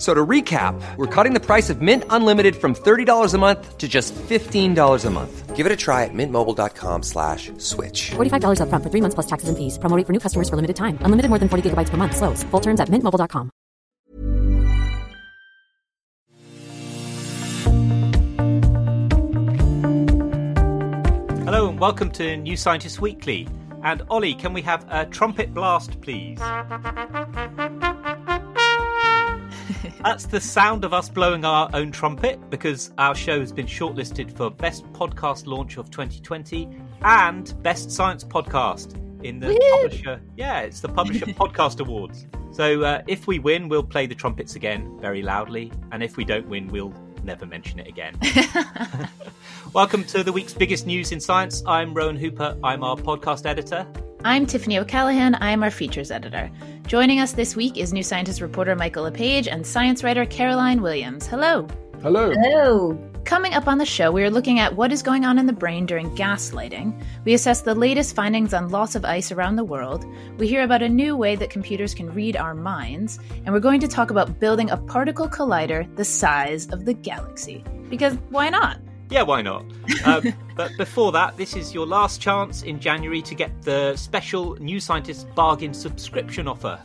So to recap, we're cutting the price of Mint Unlimited from $30 a month to just $15 a month. Give it a try at mintmobile.com slash switch. $45 upfront for three months plus taxes and fees. Promoting for new customers for limited time. Unlimited more than 40 gigabytes per month. Slows. Full terms at mintmobile.com. Hello and welcome to New Scientist Weekly. And Ollie, can we have a trumpet blast, please? That's the sound of us blowing our own trumpet because our show has been shortlisted for Best Podcast Launch of 2020 and Best Science Podcast in the Woo! Publisher. Yeah, it's the Publisher Podcast Awards. So uh, if we win, we'll play the trumpets again very loudly, and if we don't win, we'll never mention it again. Welcome to the week's biggest news in science. I'm Rowan Hooper. I'm our podcast editor. I'm Tiffany O'Callaghan. I'm our features editor. Joining us this week is New Scientist reporter Michael LePage and science writer Caroline Williams. Hello. Hello. Hello. Coming up on the show, we are looking at what is going on in the brain during gaslighting. We assess the latest findings on loss of ice around the world. We hear about a new way that computers can read our minds. And we're going to talk about building a particle collider the size of the galaxy. Because why not? Yeah, why not? Um, but before that, this is your last chance in January to get the special New Scientist bargain subscription offer.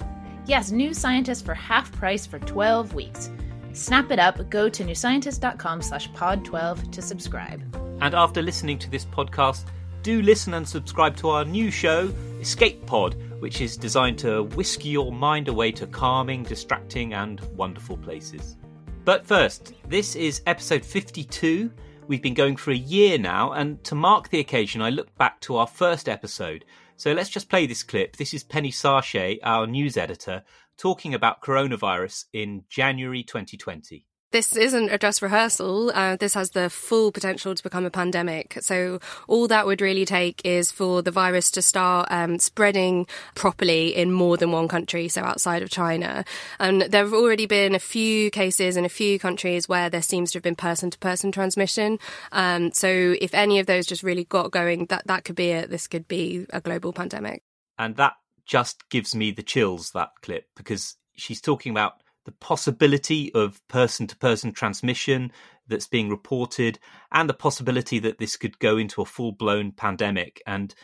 Yes, New Scientist for half price for 12 weeks. Snap it up, go to newscientist.com slash pod12 to subscribe. And after listening to this podcast, do listen and subscribe to our new show, Escape Pod, which is designed to whisk your mind away to calming, distracting, and wonderful places. But first, this is episode 52. We've been going for a year now, and to mark the occasion, I looked back to our first episode. So let's just play this clip. This is Penny Sarchet, our news editor, talking about coronavirus in January 2020. This isn't a dress rehearsal. Uh, this has the full potential to become a pandemic. So all that would really take is for the virus to start um, spreading properly in more than one country, so outside of China. And there have already been a few cases in a few countries where there seems to have been person-to-person transmission. Um, so if any of those just really got going, that that could be it. This could be a global pandemic. And that just gives me the chills, that clip, because she's talking about the possibility of person to person transmission that's being reported and the possibility that this could go into a full blown pandemic and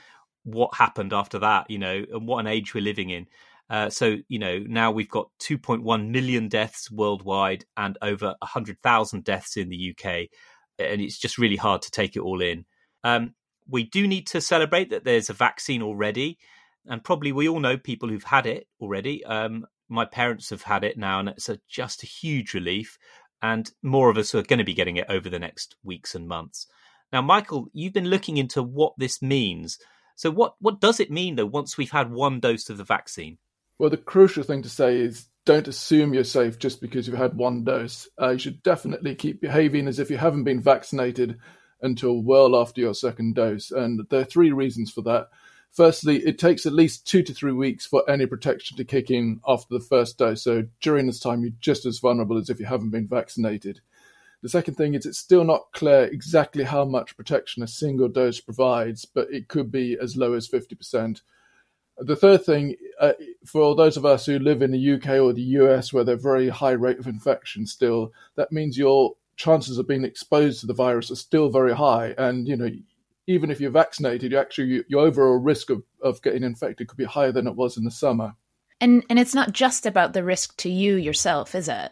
what happened after that, you know, and what an age we're living in. Uh, so, you know, now we've got 2.1 million deaths worldwide and over 100,000 deaths in the UK. And it's just really hard to take it all in. Um, we do need to celebrate that there's a vaccine already. And probably we all know people who've had it already. Um, my parents have had it now, and it's a, just a huge relief. And more of us are going to be getting it over the next weeks and months. Now, Michael, you've been looking into what this means. So, what what does it mean though? Once we've had one dose of the vaccine? Well, the crucial thing to say is don't assume you're safe just because you've had one dose. Uh, you should definitely keep behaving as if you haven't been vaccinated until well after your second dose. And there are three reasons for that. Firstly, it takes at least two to three weeks for any protection to kick in after the first dose. So during this time, you're just as vulnerable as if you haven't been vaccinated. The second thing is it's still not clear exactly how much protection a single dose provides, but it could be as low as 50%. The third thing, uh, for those of us who live in the UK or the US where there's a very high rate of infection still, that means your chances of being exposed to the virus are still very high. And, you know, even if you're vaccinated, you actually your overall risk of, of getting infected could be higher than it was in the summer. And and it's not just about the risk to you yourself, is it?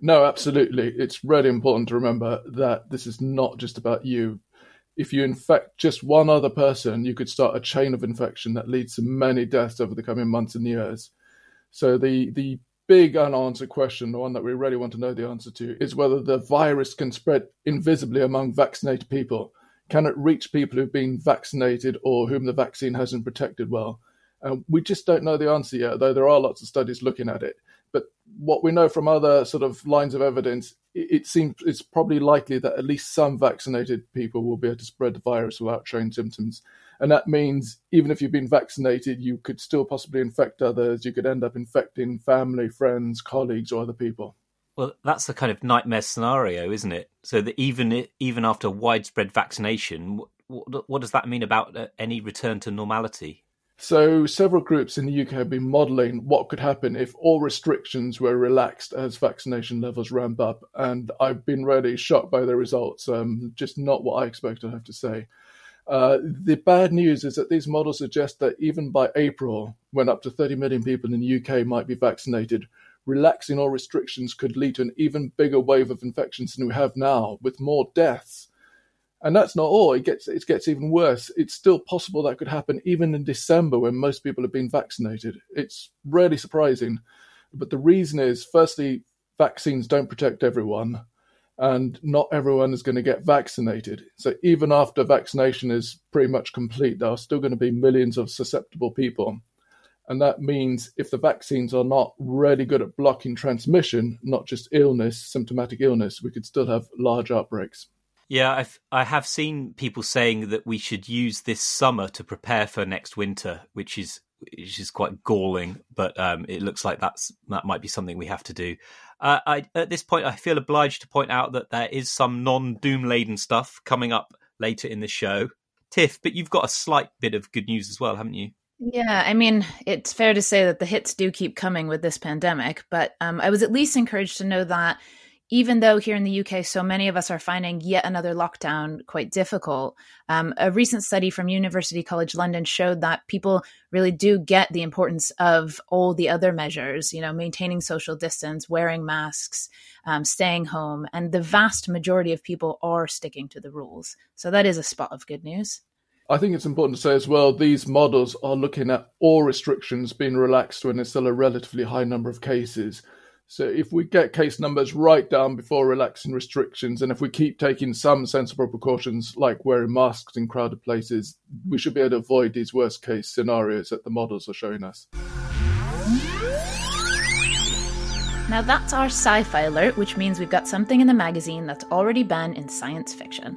No, absolutely. It's really important to remember that this is not just about you. If you infect just one other person, you could start a chain of infection that leads to many deaths over the coming months and years. So the the big unanswered question, the one that we really want to know the answer to, is whether the virus can spread invisibly among vaccinated people. Can it reach people who've been vaccinated or whom the vaccine hasn't protected well? Uh, we just don't know the answer yet, though there are lots of studies looking at it. But what we know from other sort of lines of evidence, it, it seems it's probably likely that at least some vaccinated people will be able to spread the virus without showing symptoms. And that means even if you've been vaccinated, you could still possibly infect others. You could end up infecting family, friends, colleagues, or other people. Well, that's the kind of nightmare scenario, isn't it? So that even even after widespread vaccination, what, what does that mean about uh, any return to normality? So, several groups in the UK have been modelling what could happen if all restrictions were relaxed as vaccination levels ramp up. And I've been really shocked by the results. Um, just not what I expected, I have to say. Uh, the bad news is that these models suggest that even by April, when up to 30 million people in the UK might be vaccinated, relaxing all restrictions could lead to an even bigger wave of infections than we have now, with more deaths. And that's not all. It gets it gets even worse. It's still possible that could happen even in December when most people have been vaccinated. It's really surprising. But the reason is firstly, vaccines don't protect everyone, and not everyone is going to get vaccinated. So even after vaccination is pretty much complete, there are still going to be millions of susceptible people. And that means if the vaccines are not really good at blocking transmission, not just illness, symptomatic illness, we could still have large outbreaks. Yeah, I've I have seen people saying that we should use this summer to prepare for next winter, which is which is quite galling. But um, it looks like that's that might be something we have to do. Uh, I, at this point, I feel obliged to point out that there is some non-doom laden stuff coming up later in the show. Tiff, but you've got a slight bit of good news as well, haven't you? Yeah, I mean, it's fair to say that the hits do keep coming with this pandemic, but um, I was at least encouraged to know that even though here in the UK, so many of us are finding yet another lockdown quite difficult, um, a recent study from University College London showed that people really do get the importance of all the other measures, you know, maintaining social distance, wearing masks, um, staying home, and the vast majority of people are sticking to the rules. So that is a spot of good news. I think it's important to say as well, these models are looking at all restrictions being relaxed when there's still a relatively high number of cases. So if we get case numbers right down before relaxing restrictions, and if we keep taking some sensible precautions like wearing masks in crowded places, we should be able to avoid these worst case scenarios that the models are showing us. Now that's our sci fi alert, which means we've got something in the magazine that's already been in science fiction.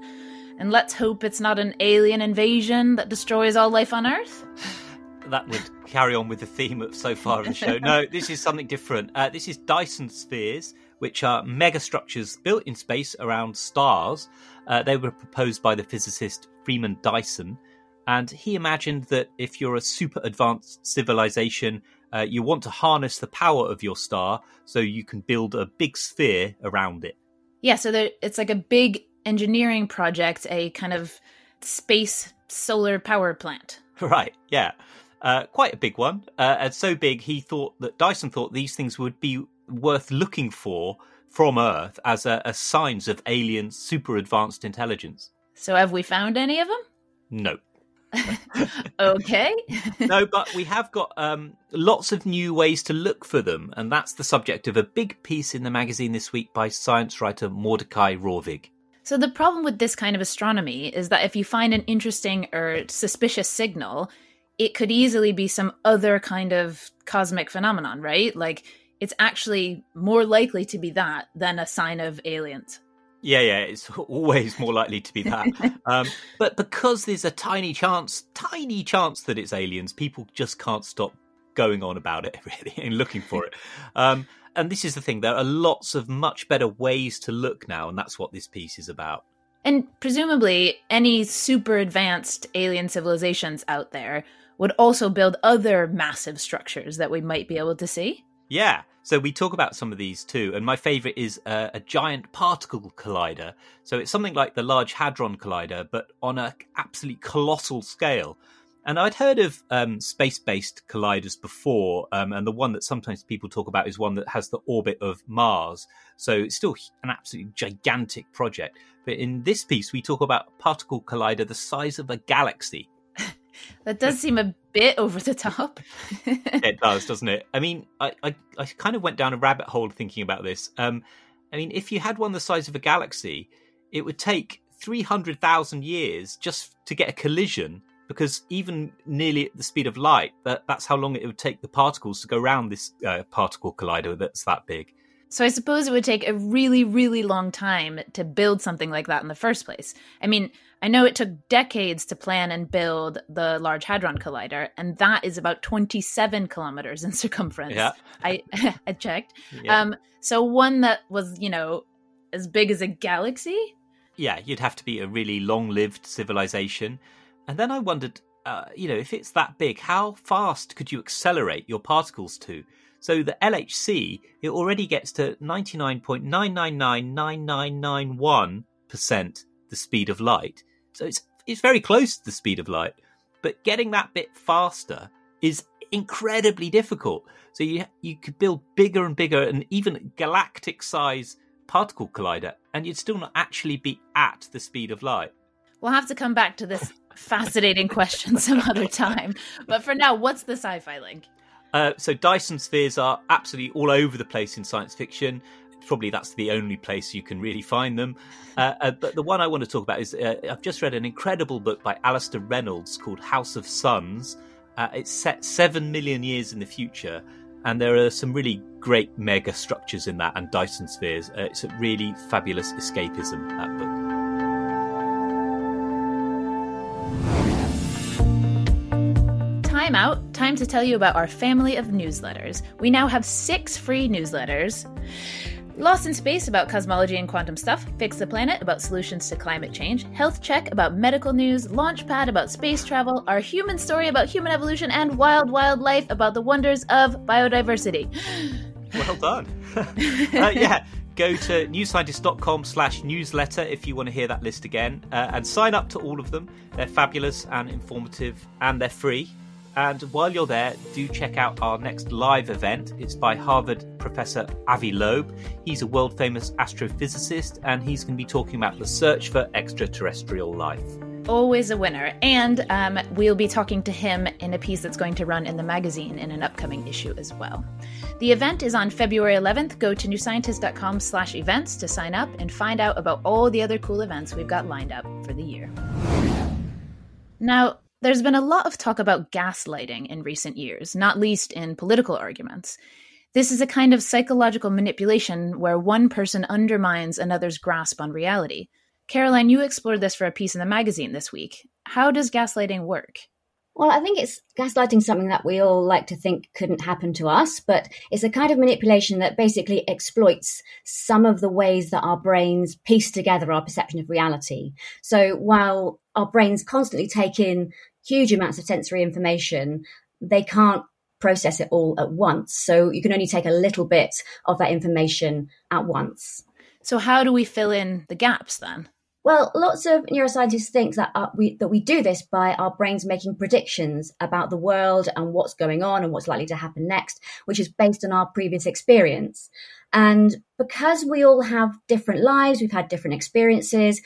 And let's hope it's not an alien invasion that destroys all life on Earth. that would carry on with the theme of so far of the show. No, this is something different. Uh, this is Dyson spheres, which are megastructures built in space around stars. Uh, they were proposed by the physicist Freeman Dyson, and he imagined that if you're a super advanced civilization, uh, you want to harness the power of your star so you can build a big sphere around it. Yeah, so there, it's like a big engineering project, a kind of space solar power plant. Right, yeah. Uh, quite a big one, uh, and so big he thought that Dyson thought these things would be worth looking for from Earth as a, as signs of alien super advanced intelligence. So, have we found any of them? No. okay. no, but we have got um, lots of new ways to look for them, and that's the subject of a big piece in the magazine this week by science writer Mordechai Rorvig. So, the problem with this kind of astronomy is that if you find an interesting or suspicious signal, it could easily be some other kind of cosmic phenomenon, right? Like it's actually more likely to be that than a sign of aliens. Yeah, yeah, it's always more likely to be that. um, but because there's a tiny chance, tiny chance that it's aliens, people just can't stop going on about it really and looking for it. Um, and this is the thing: there are lots of much better ways to look now, and that's what this piece is about. And presumably, any super advanced alien civilizations out there would also build other massive structures that we might be able to see. Yeah. So we talk about some of these too, and my favorite is uh, a giant particle collider. So it's something like the Large Hadron Collider, but on an absolutely colossal scale. And I'd heard of um, space-based colliders before, um, and the one that sometimes people talk about is one that has the orbit of Mars. So it's still an absolutely gigantic project. But in this piece, we talk about a particle collider the size of a galaxy. that does seem a bit over the top. it does, doesn't it? I mean, I, I, I, kind of went down a rabbit hole thinking about this. Um, I mean, if you had one the size of a galaxy, it would take 300,000 years just to get a collision because even nearly at the speed of light, that, that's how long it would take the particles to go around this uh, particle collider that's that big. So I suppose it would take a really, really long time to build something like that in the first place. I mean, I know it took decades to plan and build the Large Hadron Collider, and that is about 27 kilometers in circumference. Yeah. I, I checked. Yeah. Um, so one that was, you know, as big as a galaxy? Yeah, you'd have to be a really long lived civilization. And then I wondered, uh, you know, if it's that big, how fast could you accelerate your particles to? So the LHC, it already gets to 99.9999991% the speed of light. So it's it's very close to the speed of light. But getting that bit faster is incredibly difficult. So you you could build bigger and bigger and even galactic size particle collider and you'd still not actually be at the speed of light. We'll have to come back to this fascinating question some other time. But for now, what's the sci-fi link? Uh, so Dyson spheres are absolutely all over the place in science fiction. Probably that's the only place you can really find them. Uh, uh, but the one I want to talk about is uh, I've just read an incredible book by Alastair Reynolds called House of Suns. Uh, it's set seven million years in the future, and there are some really great mega structures in that and Dyson spheres. Uh, it's a really fabulous escapism, that book. Time out. Time to tell you about our family of newsletters. We now have six free newsletters. Lost in Space about cosmology and quantum stuff, Fix the Planet about solutions to climate change, Health Check about medical news, Launchpad about space travel, Our Human Story about human evolution, and Wild Wildlife about the wonders of biodiversity. Well done. uh, yeah, go to newscientist.com slash newsletter if you want to hear that list again uh, and sign up to all of them. They're fabulous and informative and they're free. And while you're there, do check out our next live event. It's by Harvard professor Avi Loeb. He's a world famous astrophysicist and he's going to be talking about the search for extraterrestrial life. Always a winner. And um, we'll be talking to him in a piece that's going to run in the magazine in an upcoming issue as well. The event is on February 11th. Go to newscientist.com slash events to sign up and find out about all the other cool events we've got lined up for the year. Now, there's been a lot of talk about gaslighting in recent years, not least in political arguments. This is a kind of psychological manipulation where one person undermines another's grasp on reality. Caroline, you explored this for a piece in the magazine this week. How does gaslighting work? Well, I think it's gaslighting something that we all like to think couldn't happen to us, but it's a kind of manipulation that basically exploits some of the ways that our brains piece together our perception of reality. So while our brains constantly take in huge amounts of sensory information, they can't process it all at once. So you can only take a little bit of that information at once. So, how do we fill in the gaps then? Well, lots of neuroscientists think that uh, we that we do this by our brains making predictions about the world and what's going on and what's likely to happen next, which is based on our previous experience. And because we all have different lives, we've had different experiences,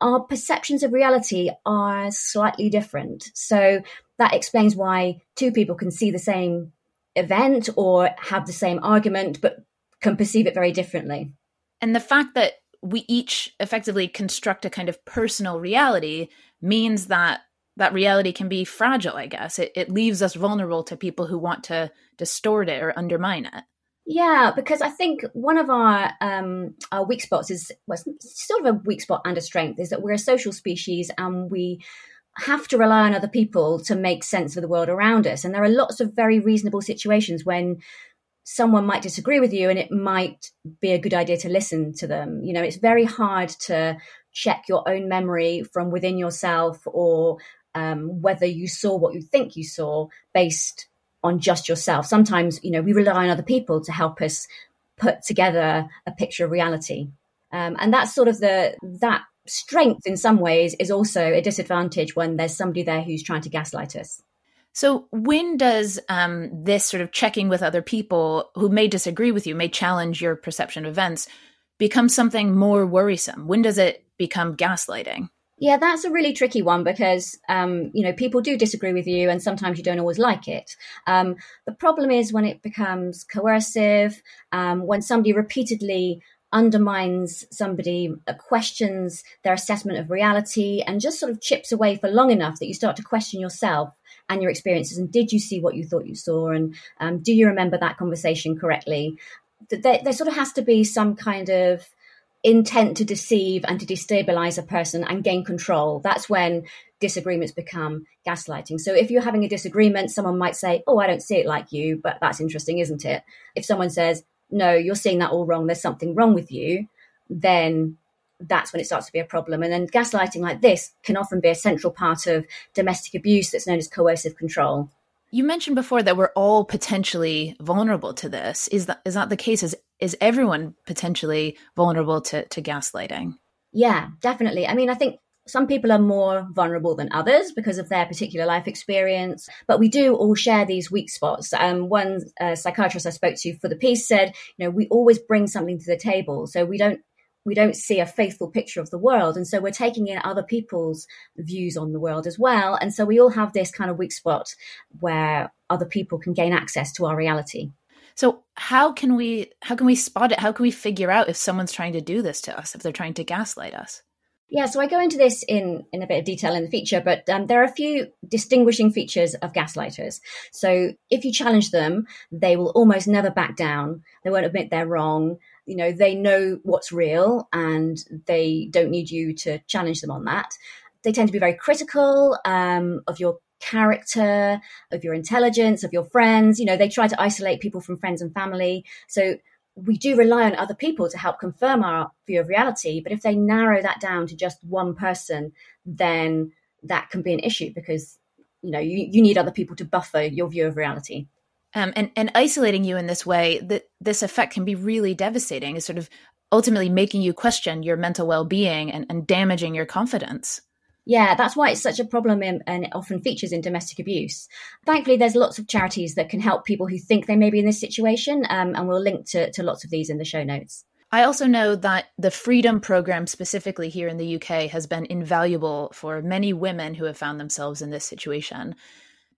our perceptions of reality are slightly different. So that explains why two people can see the same event or have the same argument, but can perceive it very differently. And the fact that we each effectively construct a kind of personal reality means that that reality can be fragile, I guess. It, it leaves us vulnerable to people who want to distort it or undermine it. Yeah, because I think one of our um, our weak spots is well, sort of a weak spot and a strength is that we're a social species and we have to rely on other people to make sense of the world around us. And there are lots of very reasonable situations when someone might disagree with you and it might be a good idea to listen to them. You know, it's very hard to check your own memory from within yourself or um, whether you saw what you think you saw based on just yourself. Sometimes, you know, we rely on other people to help us put together a picture of reality. Um, and that's sort of the, that strength in some ways is also a disadvantage when there's somebody there who's trying to gaslight us. So, when does um, this sort of checking with other people who may disagree with you, may challenge your perception of events, become something more worrisome? When does it become gaslighting? Yeah, that's a really tricky one because um, you know people do disagree with you, and sometimes you don't always like it. Um, the problem is when it becomes coercive, um, when somebody repeatedly undermines somebody, uh, questions their assessment of reality, and just sort of chips away for long enough that you start to question yourself and your experiences. And did you see what you thought you saw? And um, do you remember that conversation correctly? There, there sort of has to be some kind of intent to deceive and to destabilize a person and gain control. That's when disagreements become gaslighting. So if you're having a disagreement, someone might say, Oh, I don't see it like you, but that's interesting, isn't it? If someone says, No, you're seeing that all wrong, there's something wrong with you, then that's when it starts to be a problem. And then gaslighting like this can often be a central part of domestic abuse that's known as coercive control. You mentioned before that we're all potentially vulnerable to this. Is that is that the case? Is is everyone potentially vulnerable to, to gaslighting? Yeah, definitely. I mean, I think some people are more vulnerable than others because of their particular life experience, but we do all share these weak spots. Um, one uh, psychiatrist I spoke to for the piece said, you know, we always bring something to the table, so we don't we don't see a faithful picture of the world. And so we're taking in other people's views on the world as well. And so we all have this kind of weak spot where other people can gain access to our reality. So how can we how can we spot it? How can we figure out if someone's trying to do this to us, if they're trying to gaslight us? Yeah, so I go into this in, in a bit of detail in the feature, but um, there are a few distinguishing features of gaslighters. So if you challenge them, they will almost never back down. They won't admit they're wrong you know they know what's real and they don't need you to challenge them on that. They tend to be very critical um, of your character of your intelligence of your friends. You know they try to isolate people from friends and family. So we do rely on other people to help confirm our view of reality. But if they narrow that down to just one person then that can be an issue because you know you, you need other people to buffer your view of reality um, and and isolating you in this way, that this effect can be really devastating. Is sort of ultimately making you question your mental well being and, and damaging your confidence. Yeah, that's why it's such a problem in, and it often features in domestic abuse. Thankfully, there's lots of charities that can help people who think they may be in this situation, um, and we'll link to, to lots of these in the show notes. I also know that the Freedom Program, specifically here in the UK, has been invaluable for many women who have found themselves in this situation.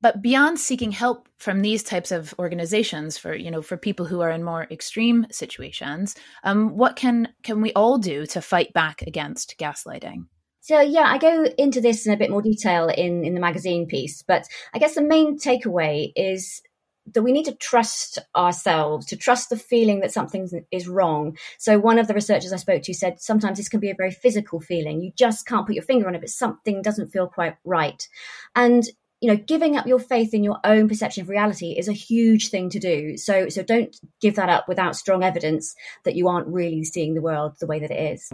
But beyond seeking help from these types of organizations for you know for people who are in more extreme situations, um, what can can we all do to fight back against gaslighting? So yeah, I go into this in a bit more detail in in the magazine piece, but I guess the main takeaway is that we need to trust ourselves, to trust the feeling that something is wrong. So one of the researchers I spoke to said sometimes this can be a very physical feeling. You just can't put your finger on it, but something doesn't feel quite right. And you know giving up your faith in your own perception of reality is a huge thing to do so so don't give that up without strong evidence that you aren't really seeing the world the way that it is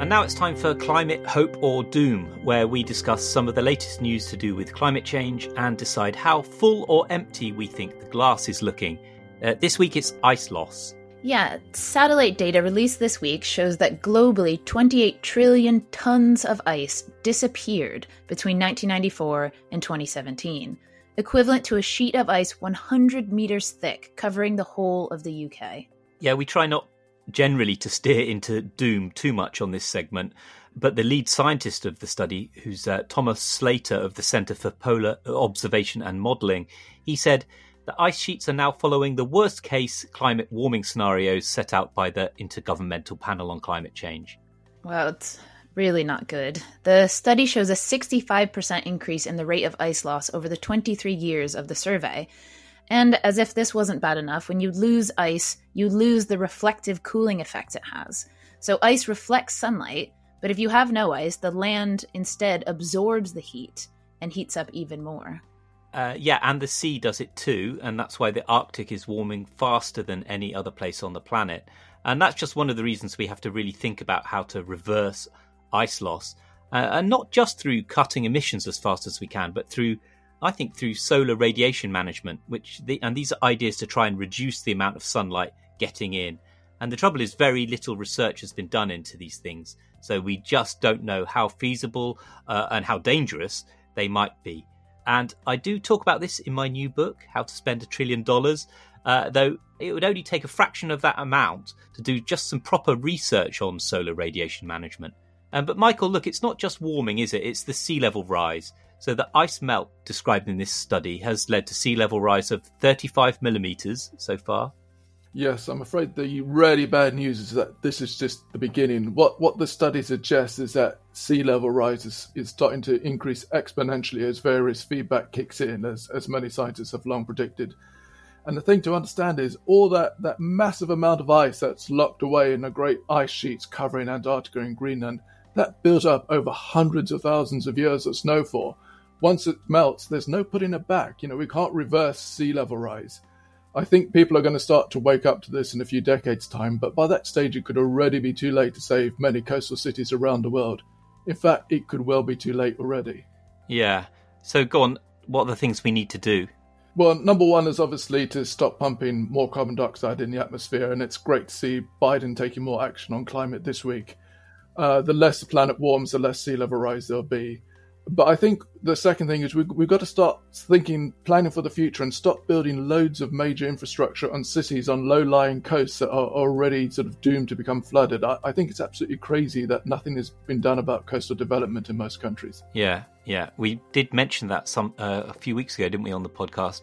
and now it's time for Climate Hope or Doom, where we discuss some of the latest news to do with climate change and decide how full or empty we think the glass is looking. Uh, this week it's ice loss. Yeah, satellite data released this week shows that globally 28 trillion tons of ice disappeared between 1994 and 2017, equivalent to a sheet of ice 100 meters thick covering the whole of the UK. Yeah, we try not generally to steer into doom too much on this segment, but the lead scientist of the study, who's uh, Thomas Slater of the Centre for Polar Observation and Modelling, he said the ice sheets are now following the worst case climate warming scenarios set out by the Intergovernmental Panel on Climate Change. Well, it's really not good. The study shows a 65% increase in the rate of ice loss over the 23 years of the survey. And as if this wasn't bad enough, when you lose ice, you lose the reflective cooling effect it has. So ice reflects sunlight, but if you have no ice, the land instead absorbs the heat and heats up even more. Uh, yeah, and the sea does it too, and that's why the Arctic is warming faster than any other place on the planet. And that's just one of the reasons we have to really think about how to reverse ice loss, uh, and not just through cutting emissions as fast as we can, but through, I think, through solar radiation management. Which the, and these are ideas to try and reduce the amount of sunlight getting in. And the trouble is, very little research has been done into these things, so we just don't know how feasible uh, and how dangerous they might be. And I do talk about this in my new book, How to Spend a Trillion Dollars, uh, though it would only take a fraction of that amount to do just some proper research on solar radiation management. Um, but Michael, look, it's not just warming, is it? It's the sea level rise. So the ice melt described in this study has led to sea level rise of 35 millimeters so far. Yes, I'm afraid the really bad news is that this is just the beginning. What what the study suggests is that sea level rise is, is starting to increase exponentially as various feedback kicks in, as, as many scientists have long predicted. And the thing to understand is all that, that massive amount of ice that's locked away in the great ice sheets covering Antarctica and Greenland, that built up over hundreds of thousands of years of snowfall. Once it melts, there's no putting it back. You know, we can't reverse sea level rise. I think people are going to start to wake up to this in a few decades' time, but by that stage, it could already be too late to save many coastal cities around the world. In fact, it could well be too late already. Yeah. So go on. What are the things we need to do? Well, number one is obviously to stop pumping more carbon dioxide in the atmosphere, and it's great to see Biden taking more action on climate this week. Uh, the less the planet warms, the less sea level rise there'll be. But I think the second thing is we, we've got to start thinking, planning for the future, and stop building loads of major infrastructure on cities on low lying coasts that are already sort of doomed to become flooded. I, I think it's absolutely crazy that nothing has been done about coastal development in most countries. Yeah, yeah, we did mention that some uh, a few weeks ago, didn't we, on the podcast?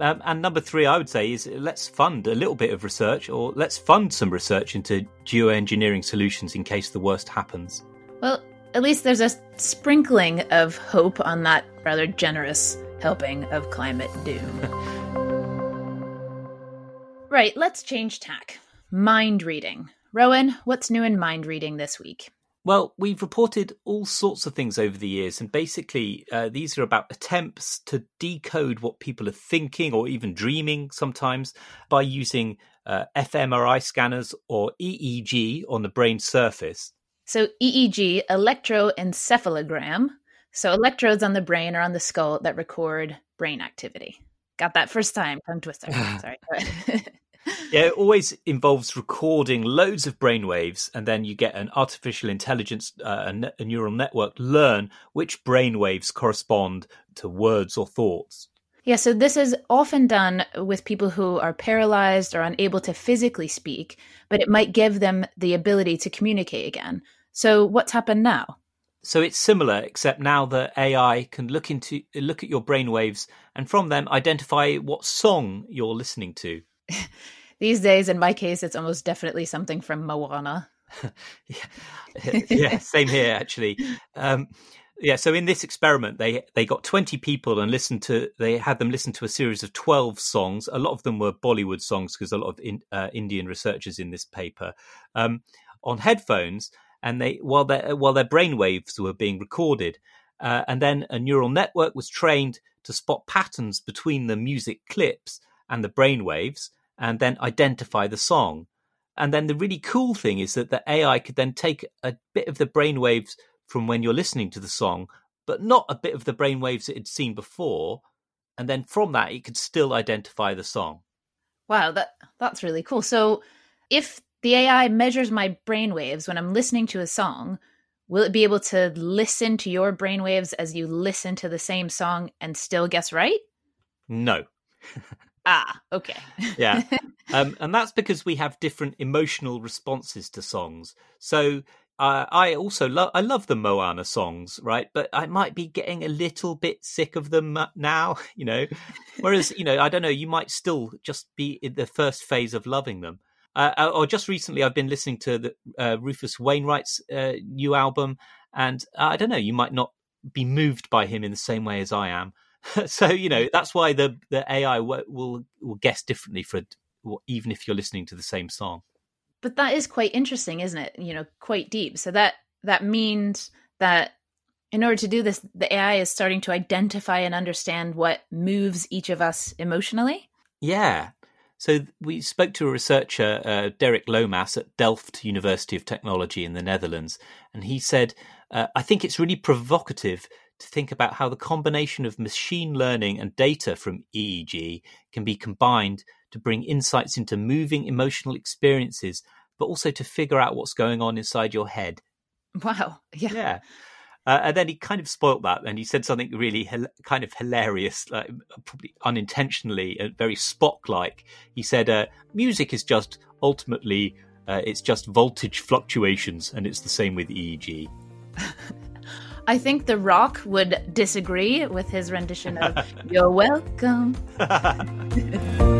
Um, and number three, I would say, is let's fund a little bit of research, or let's fund some research into geoengineering solutions in case the worst happens. Well, at least there's a sprinkling of hope on that rather generous helping of climate doom. right, let's change tack. Mind reading. Rowan, what's new in mind reading this week? Well, we've reported all sorts of things over the years, and basically, uh, these are about attempts to decode what people are thinking or even dreaming sometimes by using uh, fMRI scanners or EEG on the brain surface. So, EEG, electroencephalogram. So, electrodes on the brain or on the skull that record brain activity. Got that first time. Tongue twister. Sorry. yeah, it always involves recording loads of brain waves, and then you get an artificial intelligence, uh, a, ne- a neural network, learn which brain waves correspond to words or thoughts. Yeah, so this is often done with people who are paralyzed or unable to physically speak, but it might give them the ability to communicate again. So what's happened now? So it's similar, except now the AI can look into look at your brainwaves and from them identify what song you're listening to. These days, in my case, it's almost definitely something from Moana. yeah. yeah, same here actually. Um, yeah, so in this experiment, they they got twenty people and listened to. They had them listen to a series of twelve songs. A lot of them were Bollywood songs because a lot of in, uh, Indian researchers in this paper um, on headphones, and they while their while their brain waves were being recorded, uh, and then a neural network was trained to spot patterns between the music clips and the brain waves, and then identify the song. And then the really cool thing is that the AI could then take a bit of the brain waves from when you're listening to the song, but not a bit of the brainwaves it had seen before. And then from that, it could still identify the song. Wow, that that's really cool. So, if the AI measures my brainwaves when I'm listening to a song, will it be able to listen to your brainwaves as you listen to the same song and still guess right? No. ah, okay. yeah. Um, and that's because we have different emotional responses to songs. So uh, I also love I love the Moana songs, right? But I might be getting a little bit sick of them uh, now, you know. Whereas, you know, I don't know, you might still just be in the first phase of loving them. Uh, uh or just recently, I've been listening to the, uh, Rufus Wainwright's uh, new album, and I don't know, you might not be moved by him in the same way as I am. so you know that's why the the AI will will, will guess differently for even if you're listening to the same song but that is quite interesting isn't it? You know quite deep. So that that means that in order to do this the ai is starting to identify and understand what moves each of us emotionally. Yeah. So we spoke to a researcher uh, derek lomas at delft university of technology in the netherlands and he said uh, i think it's really provocative to think about how the combination of machine learning and data from eeg can be combined to bring insights into moving emotional experiences, but also to figure out what's going on inside your head. Wow. Yeah. Yeah. Uh, and then he kind of spoilt that, and he said something really kind of hilarious, like, probably unintentionally, uh, very Spock-like. He said, uh, "Music is just ultimately, uh, it's just voltage fluctuations, and it's the same with EEG." I think The Rock would disagree with his rendition of "You're Welcome."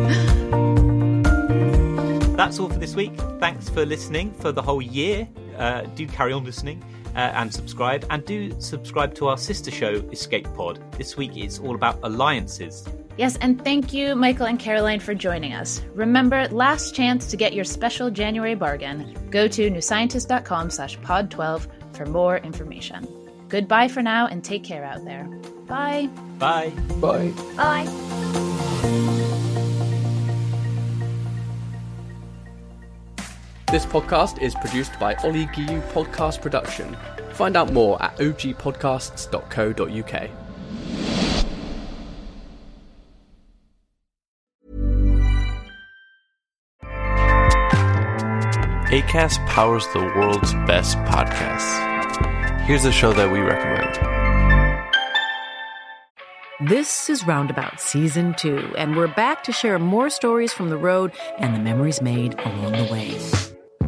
That's all for this week. Thanks for listening for the whole year. Uh, do carry on listening uh, and subscribe. And do subscribe to our sister show, Escape Pod. This week it's all about alliances. Yes, and thank you, Michael and Caroline, for joining us. Remember, last chance to get your special January bargain. Go to newscientist.com slash pod 12 for more information. Goodbye for now and take care out there. Bye. Bye. Bye. Bye. This podcast is produced by Ollie Giu Podcast Production. Find out more at ogpodcasts.co.uk. ACAST powers the world's best podcasts. Here's a show that we recommend. This is Roundabout Season 2, and we're back to share more stories from the road and the memories made along the way.